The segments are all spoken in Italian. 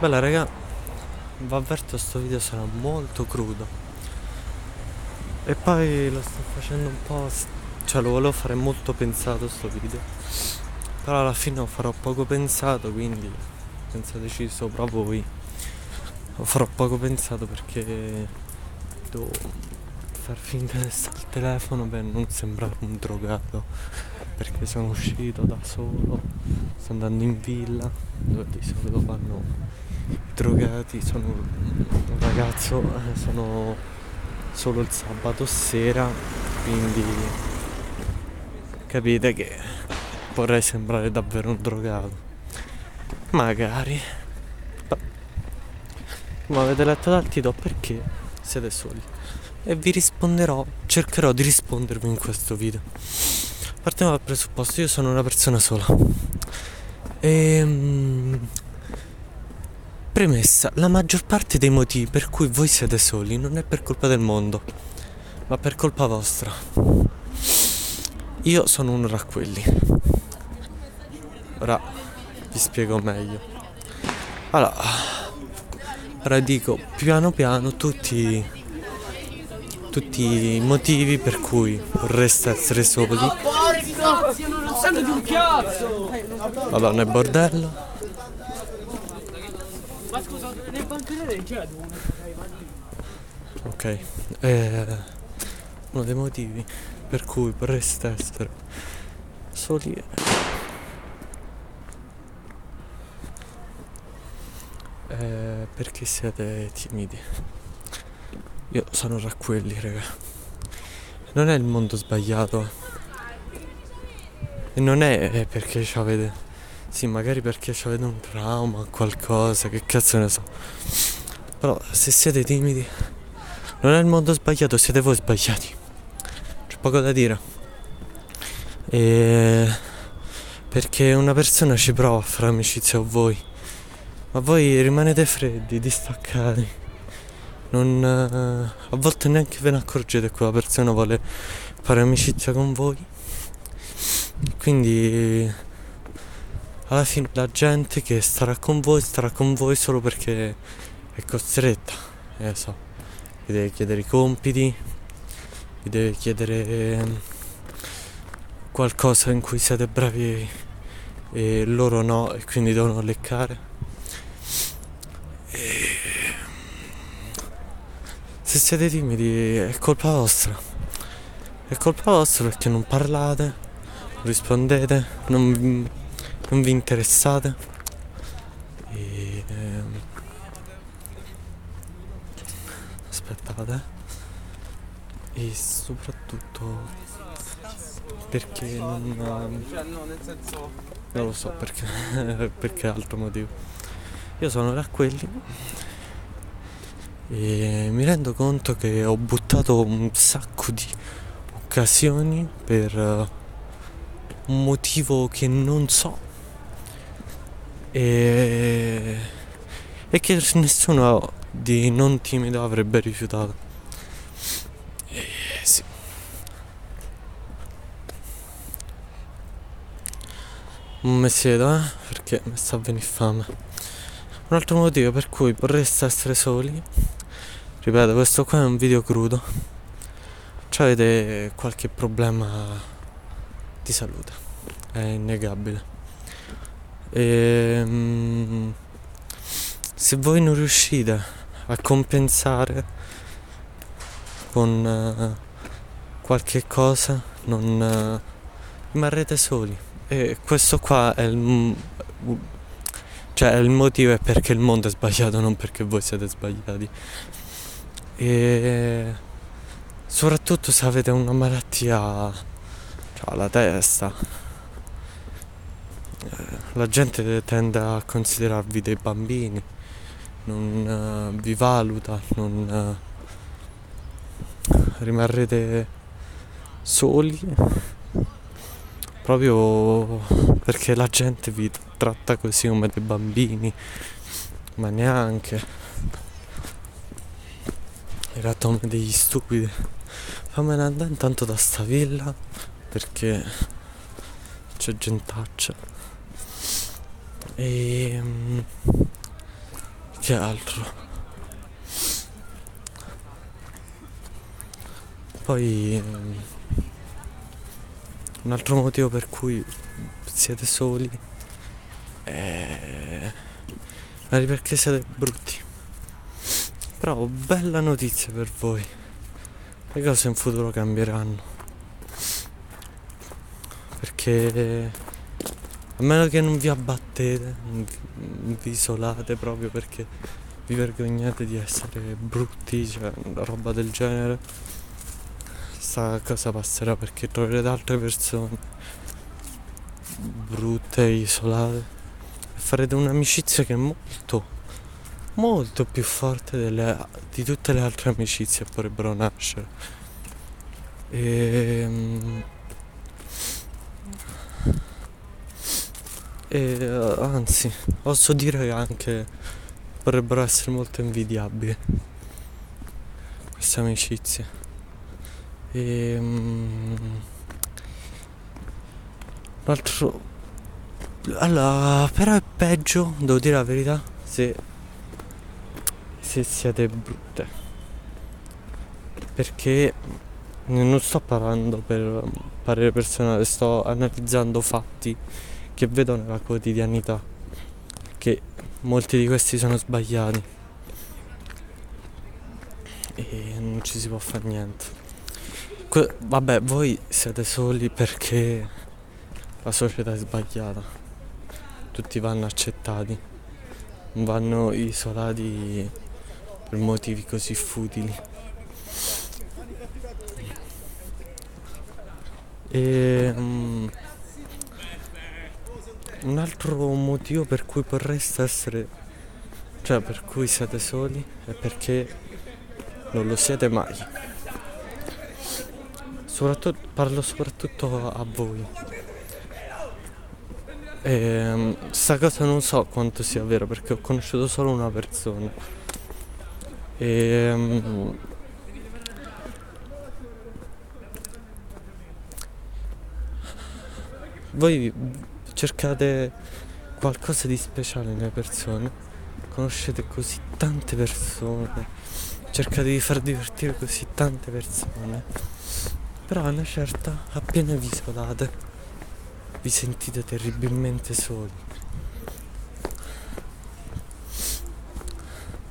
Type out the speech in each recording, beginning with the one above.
Bella raga, vi avverto sto video sarà molto crudo. E poi lo sto facendo un po'. cioè lo volevo fare molto pensato sto video. Però alla fine lo farò poco pensato, quindi senza deciso proprio voi. Lo farò poco pensato perché devo far finta di stare al telefono per non sembrare un drogato. Perché sono uscito da solo, sto andando in villa, dove di solito vanno i drogati, sono un ragazzo, eh, sono solo il sabato sera, quindi capite che vorrei sembrare davvero un drogato. Magari. Come avete letto dal titolo perché siete soli. E vi risponderò, cercherò di rispondervi in questo video. Partiamo dal presupposto, io sono una persona sola. E, um, premessa, la maggior parte dei motivi per cui voi siete soli non è per colpa del mondo, ma per colpa vostra. Io sono uno tra quelli. Ora vi spiego meglio. Allora, ora dico piano piano tutti, tutti i motivi per cui vorreste essere soli. Madonna, è bordello. Ma scusa, nel banconere c'è uno. Ok. Eh, uno dei motivi per cui vorreste essere soli eh, perché siete timidi. Io sono tra quelli, raga. Non è il mondo sbagliato. Non è perché avete. Sì, magari perché avete un trauma, qualcosa, che cazzo ne so. Però se siete timidi, non è il mondo sbagliato, siete voi sbagliati. C'è poco da dire. E perché una persona ci prova a fare amicizia con voi, ma voi rimanete freddi, distaccati. Non, eh, a volte neanche ve ne accorgete che quella persona vuole fare amicizia con voi. Quindi alla fine la gente che starà con voi starà con voi solo perché è costretta. Eh so. Vi deve chiedere i compiti, vi deve chiedere ehm, qualcosa in cui siete bravi e loro no e quindi devono leccare. E... Se siete timidi è colpa vostra. È colpa vostra perché non parlate, non rispondete, non, non vi interessate. E, ehm, aspettate. E soprattutto perché non... Senso. Non lo so perché, perché altro motivo. Io sono da quelli e mi rendo conto che ho buttato un sacco di occasioni per eh, un motivo che non so e, e che nessuno di non timido avrebbe rifiutato. E sì. Mi siedo, eh? Perché mi sta venire fame. Un altro motivo per cui vorreste essere soli, ripeto, questo qua è un video crudo. Cioè avete qualche problema di salute, è innegabile. E, mm, se voi non riuscite a compensare con eh, qualche cosa, non eh, rimarrete soli. E questo qua è il, cioè, il motivo è perché il mondo è sbagliato, non perché voi siete sbagliati. E soprattutto se avete una malattia cioè, alla testa, la gente tende a considerarvi dei bambini, non uh, vi valuta, non uh, rimarrete soli proprio perché la gente vi tratta così come dei bambini, ma neanche. Era come degli stupidi. Fammene andare intanto da sta villa perché c'è gentaccia. E che altro? Poi ehm, un altro motivo per cui siete soli è perché siete brutti. Però bella notizia per voi. Le cose in futuro cambieranno. Perché a meno che non vi abbattete, non vi, isolate proprio perché vi vergognate di essere brutti, cioè roba del genere, sta cosa passerà perché troverete altre persone brutte, isolate e farete un'amicizia che è molto, molto più forte delle, di tutte le altre amicizie che potrebbero nascere. E, e anzi, posso dire che anche potrebbero essere molto invidiabili queste amicizie. E, mm, un altro allora, però è peggio, devo dire la verità, se, se siete brutte. Perché non sto parlando per parere personale, sto analizzando fatti che vedo nella quotidianità. Che molti di questi sono sbagliati. E non ci si può fare niente. Que- vabbè, voi siete soli perché la società è sbagliata tutti vanno accettati, non vanno isolati per motivi così futili. E, um, un altro motivo per cui vorreste essere, cioè per cui siete soli, è perché non lo siete mai. Soprattutto, parlo soprattutto a voi. E ehm, sta cosa non so quanto sia vera perché ho conosciuto solo una persona. E, um, voi cercate qualcosa di speciale nelle persone, conoscete così tante persone, cercate di far divertire così tante persone, però a una certa appena vi isolate vi sentite terribilmente soli.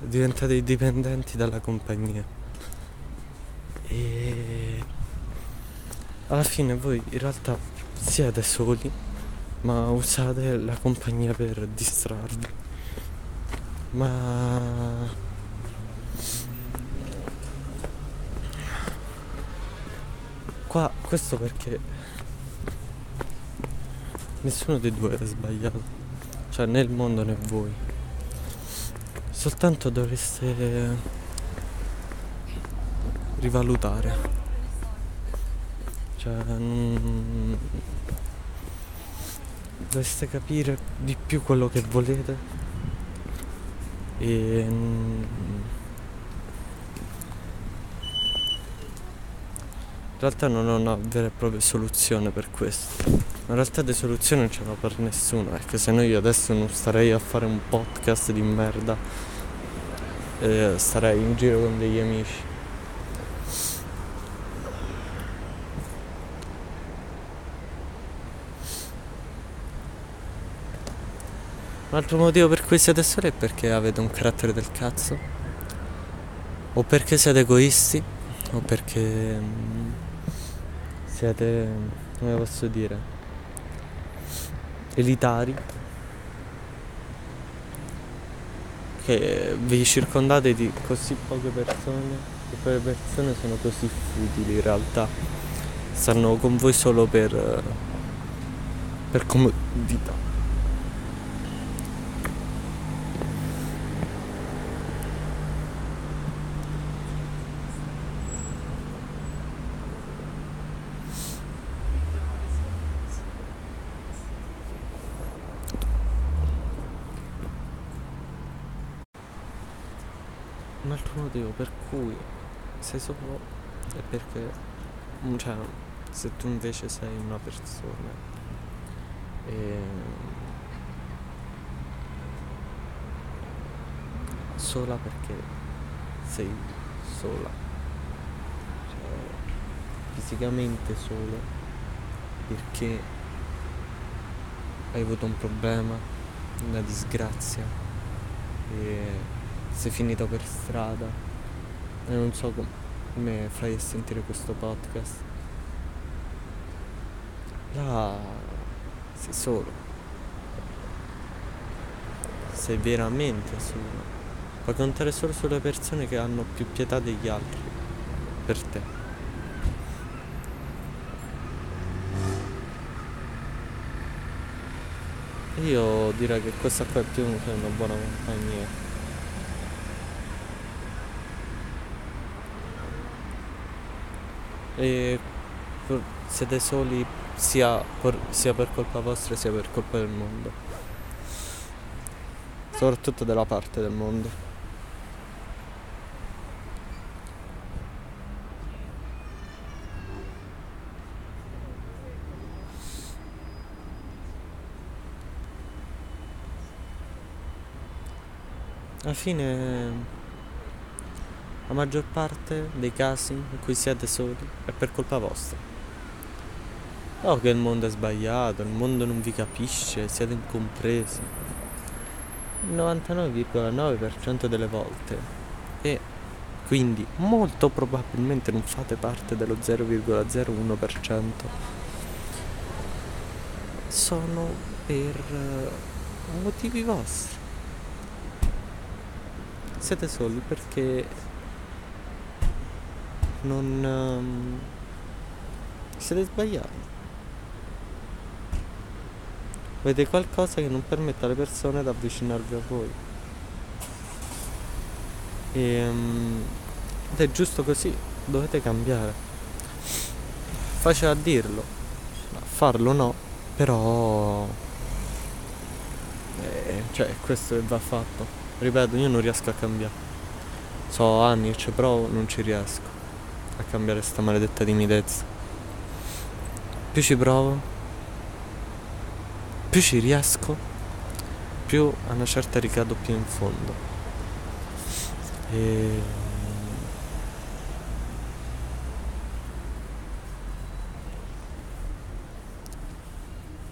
Diventate dipendenti dalla compagnia. E alla fine voi in realtà siete soli, ma usate la compagnia per distrarvi. Ma qua questo perché Nessuno dei due è sbagliato. Cioè né il mondo né voi. Soltanto dovreste rivalutare. Cioè. Dovreste capire di più quello che volete. E In realtà non ho una vera e propria soluzione per questo. In realtà di soluzioni non ce n'ho per nessuno, perché se no io adesso non starei a fare un podcast di merda e starei in giro con degli amici. Un altro motivo per cui siete soli è perché avete un carattere del cazzo. O perché siete egoisti. O perché mm, siete, come posso dire, elitari, che vi circondate di così poche persone e quelle persone sono così futili in realtà, stanno con voi solo per, per comodità. Un altro motivo per cui sei solo è perché, cioè, se tu invece sei una persona e sola perché sei sola. Cioè, fisicamente sola perché hai avuto un problema, una disgrazia e sei finito per strada e non so come fai a sentire questo podcast. Là sei solo. Sei veramente solo. Puoi contare solo sulle persone che hanno più pietà degli altri per te. Io direi che questa qua è più una buona compagnia. E siete soli sia per, sia per colpa vostra sia per colpa del mondo. Soprattutto della parte del mondo. Alla fine la maggior parte dei casi in cui siete soli è per colpa vostra. No che il mondo è sbagliato, il mondo non vi capisce, siete incompresi. Il 99,9% delle volte. E quindi molto probabilmente non fate parte dello 0,01%. Sono per eh, motivi vostri. Siete soli perché non ehm, siete sbagliati. Avete qualcosa che non permette alle persone di avvicinarvi a voi. E, ehm, ed è giusto così, dovete cambiare. Facile a dirlo, a farlo no, però... eh, cioè, questo che va fatto. Ripeto, io non riesco a cambiare. So anni ci provo, non ci riesco a cambiare sta maledetta timidezza. Più ci provo, più ci riesco, più a una certa ricado più in fondo. E...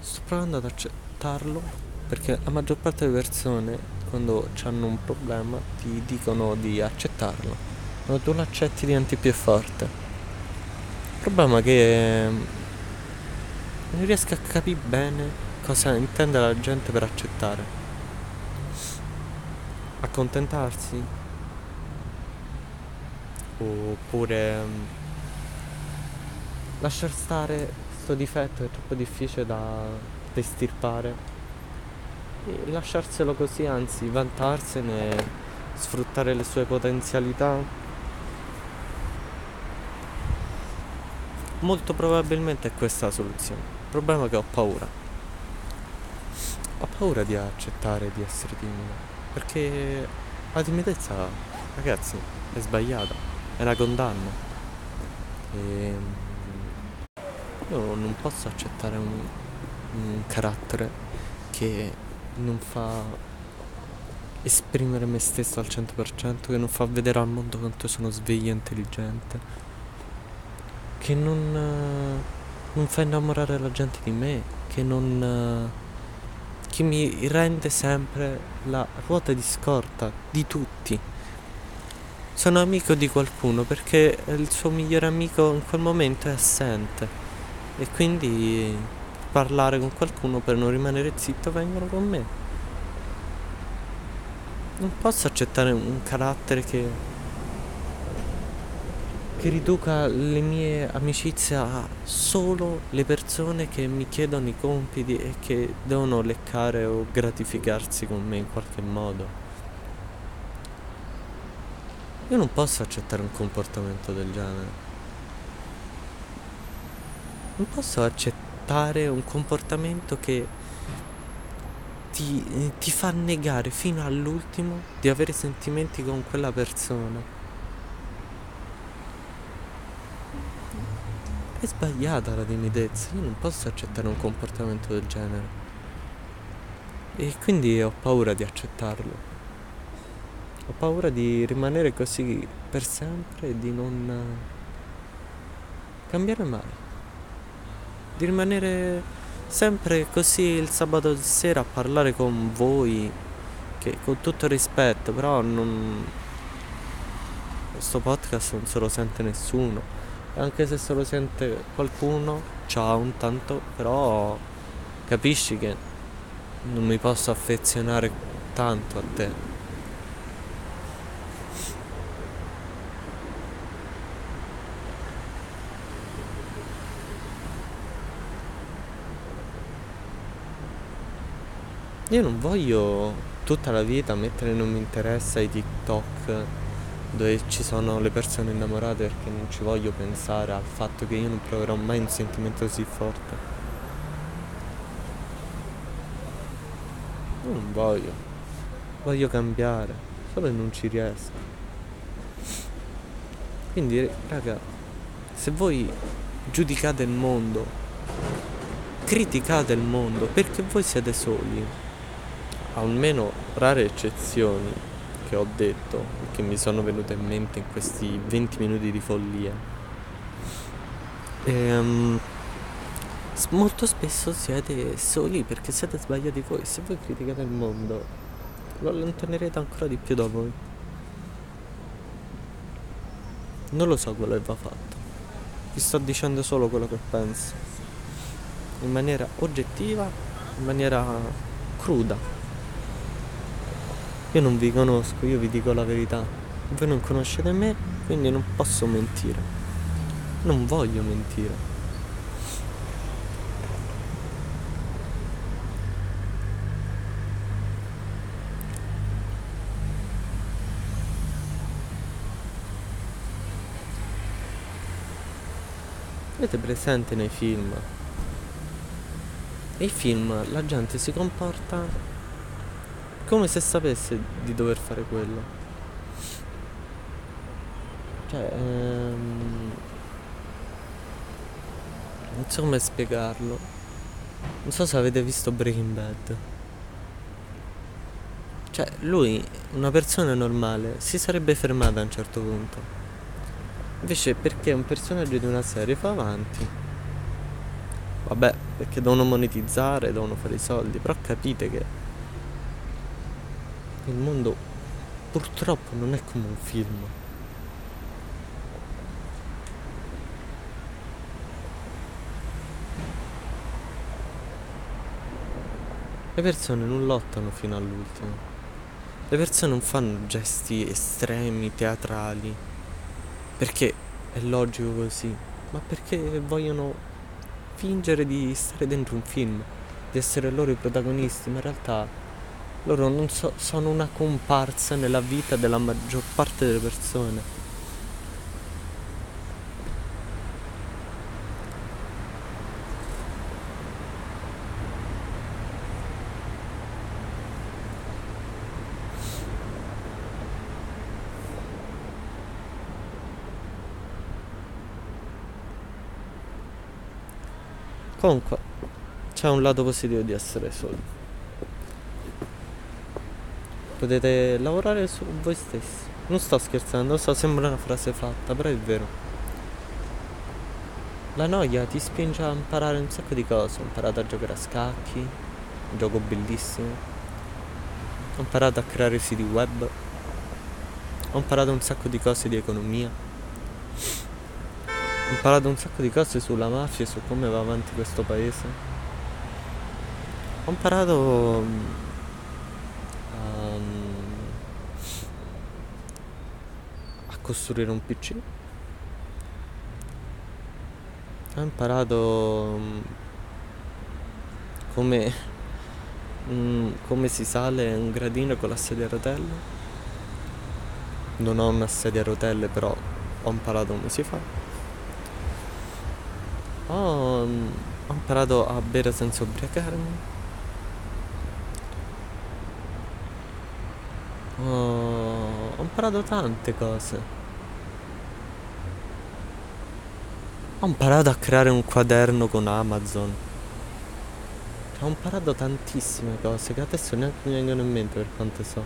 Sto provando ad accettarlo perché la maggior parte delle persone quando hanno un problema ti dicono di accettarlo. Quando tu lo accetti diventi più forte. Il problema è che non riesco a capire bene cosa intende la gente per accettare. Accontentarsi? Oppure mm, lasciar stare sto difetto che è troppo difficile da, da estirpare e lasciarselo così, anzi vantarsene, sfruttare le sue potenzialità. Molto probabilmente è questa la soluzione. Il problema è che ho paura. Ho paura di accettare di essere timido. Perché la timidezza, ragazzi, è sbagliata. È una condanna. E io non posso accettare un, un carattere che non fa esprimere me stesso al 100%, che non fa vedere al mondo quanto sono sveglio e intelligente, che non, eh, non fa innamorare la gente di me, che non... eh, che mi rende sempre la ruota di scorta di tutti. Sono amico di qualcuno perché il suo migliore amico in quel momento è assente e quindi parlare con qualcuno per non rimanere zitto vengono con me. Non posso accettare un carattere che, che riduca le mie amicizie a solo le persone che mi chiedono i compiti e che devono leccare o gratificarsi con me in qualche modo. Io non posso accettare un comportamento del genere. Non posso accettare un comportamento che ti, ti fa negare fino all'ultimo di avere sentimenti con quella persona. È sbagliata la timidezza, io non posso accettare un comportamento del genere. E quindi ho paura di accettarlo. Ho paura di rimanere così per sempre e di non cambiare mai. Di rimanere sempre così il sabato sera a parlare con voi, che con tutto rispetto, però non... Questo podcast non se lo sente nessuno. Anche se se lo sente qualcuno, ciao intanto, però capisci che non mi posso affezionare tanto a te. Io non voglio tutta la vita mettere non mi interessa i TikTok dove ci sono le persone innamorate perché non ci voglio pensare al fatto che io non proverò mai un sentimento così forte. Io non voglio. Voglio cambiare, solo che non ci riesco. Quindi, raga, se voi giudicate il mondo, criticate il mondo perché voi siete soli almeno rare eccezioni che ho detto e che mi sono venute in mente in questi 20 minuti di follia. E, um, molto spesso siete soli perché siete sbagliati voi. Se voi criticate il mondo, lo allontanerete ancora di più da voi. Non lo so quello che va fatto. Vi sto dicendo solo quello che penso. In maniera oggettiva, in maniera cruda. Io non vi conosco, io vi dico la verità. Voi non conoscete me, quindi non posso mentire. Non voglio mentire. Avete presente nei film? Nei film la gente si comporta come se sapesse di dover fare quello. Cioè, ehm, non so come spiegarlo. Non so se avete visto Breaking Bad. Cioè, lui, una persona normale, si sarebbe fermata a un certo punto. Invece perché un personaggio di una serie fa avanti. Vabbè, perché devono monetizzare, devono fare i soldi, però capite che il mondo purtroppo non è come un film. Le persone non lottano fino all'ultimo. Le persone non fanno gesti estremi, teatrali, perché è logico così, ma perché vogliono fingere di stare dentro un film, di essere loro i protagonisti, ma in realtà loro non so, sono una comparsa nella vita della maggior parte delle persone. Comunque, c'è un lato positivo di essere soli. Potete lavorare su voi stessi. Non sto scherzando, so, sembra una frase fatta, però è vero. La noia ti spinge a imparare un sacco di cose. Ho imparato a giocare a scacchi, un gioco bellissimo. Ho imparato a creare siti web. Ho imparato un sacco di cose di economia. Ho imparato un sacco di cose sulla mafia e su come va avanti questo paese. Ho imparato costruire un PC. Ho imparato mm, come, mm, come si sale un gradino con la sedia a rotelle. Non ho una sedia a rotelle, però ho imparato come si fa. Ho, mm, ho imparato a bere senza ubriacarmi. Ho, ho imparato tante cose. Ho imparato a creare un quaderno con Amazon. Ho imparato tantissime cose che adesso neanche mi vengono in mente per quanto so.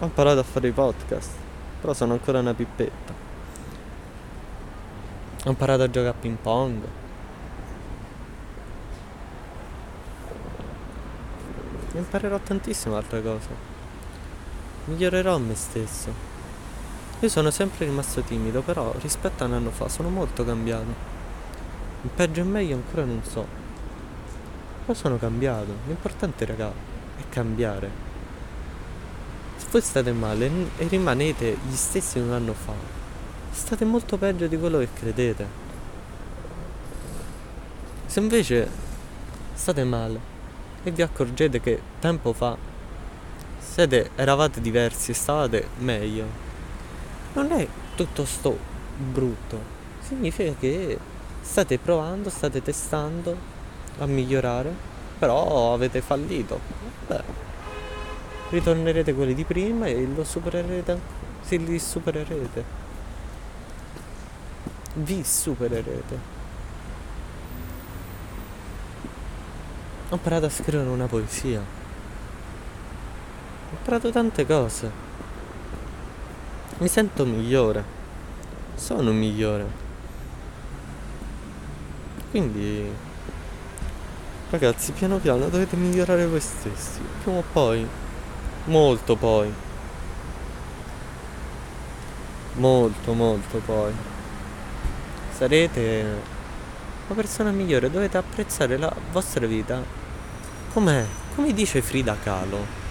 Ho imparato a fare i podcast, però sono ancora una pippetta. Ho imparato a giocare a ping pong. Imparerò tantissime altre cose. Migliorerò me stesso. Io sono sempre rimasto timido, però rispetto a un anno fa sono molto cambiato. Il peggio e meglio ancora non so. Però sono cambiato. L'importante, raga, è cambiare. Se voi state male e rimanete gli stessi di un anno fa, state molto peggio di quello che credete. Se invece state male e vi accorgete che tempo fa siete, eravate diversi e stavate meglio, non è tutto sto brutto. Significa che state provando, state testando a migliorare, però avete fallito. Beh, ritornerete quelli di prima e lo supererete, se li supererete. Vi supererete. Ho imparato a scrivere una poesia. Ho imparato tante cose. Mi sento migliore. Sono migliore. Quindi, ragazzi, piano piano dovete migliorare voi stessi. Prima o poi, molto poi. Molto, molto poi. Sarete una persona migliore, dovete apprezzare la vostra vita com'è, come dice Frida Kahlo.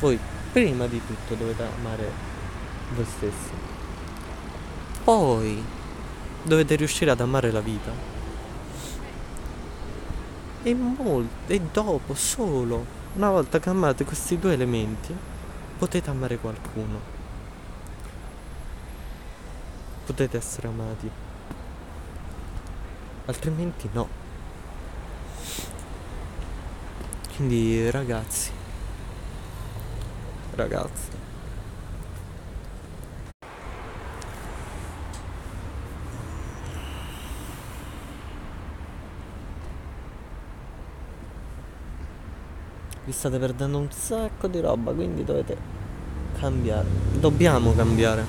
Voi prima di tutto dovete amare voi stessi. Poi dovete riuscire ad amare la vita. E molto, e dopo solo, una volta che amate questi due elementi, potete amare qualcuno. Potete essere amati altrimenti no. Quindi ragazzi, ragazzi, vi state perdendo un sacco di roba, quindi dovete cambiare. Dobbiamo cambiare.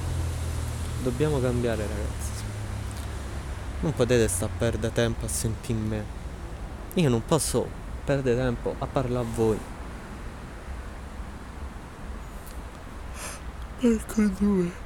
Dobbiamo cambiare ragazzi. Non potete sta a perdere tempo a sentire me. Io non posso perdere tempo a parlare a voi. I couldn't do it.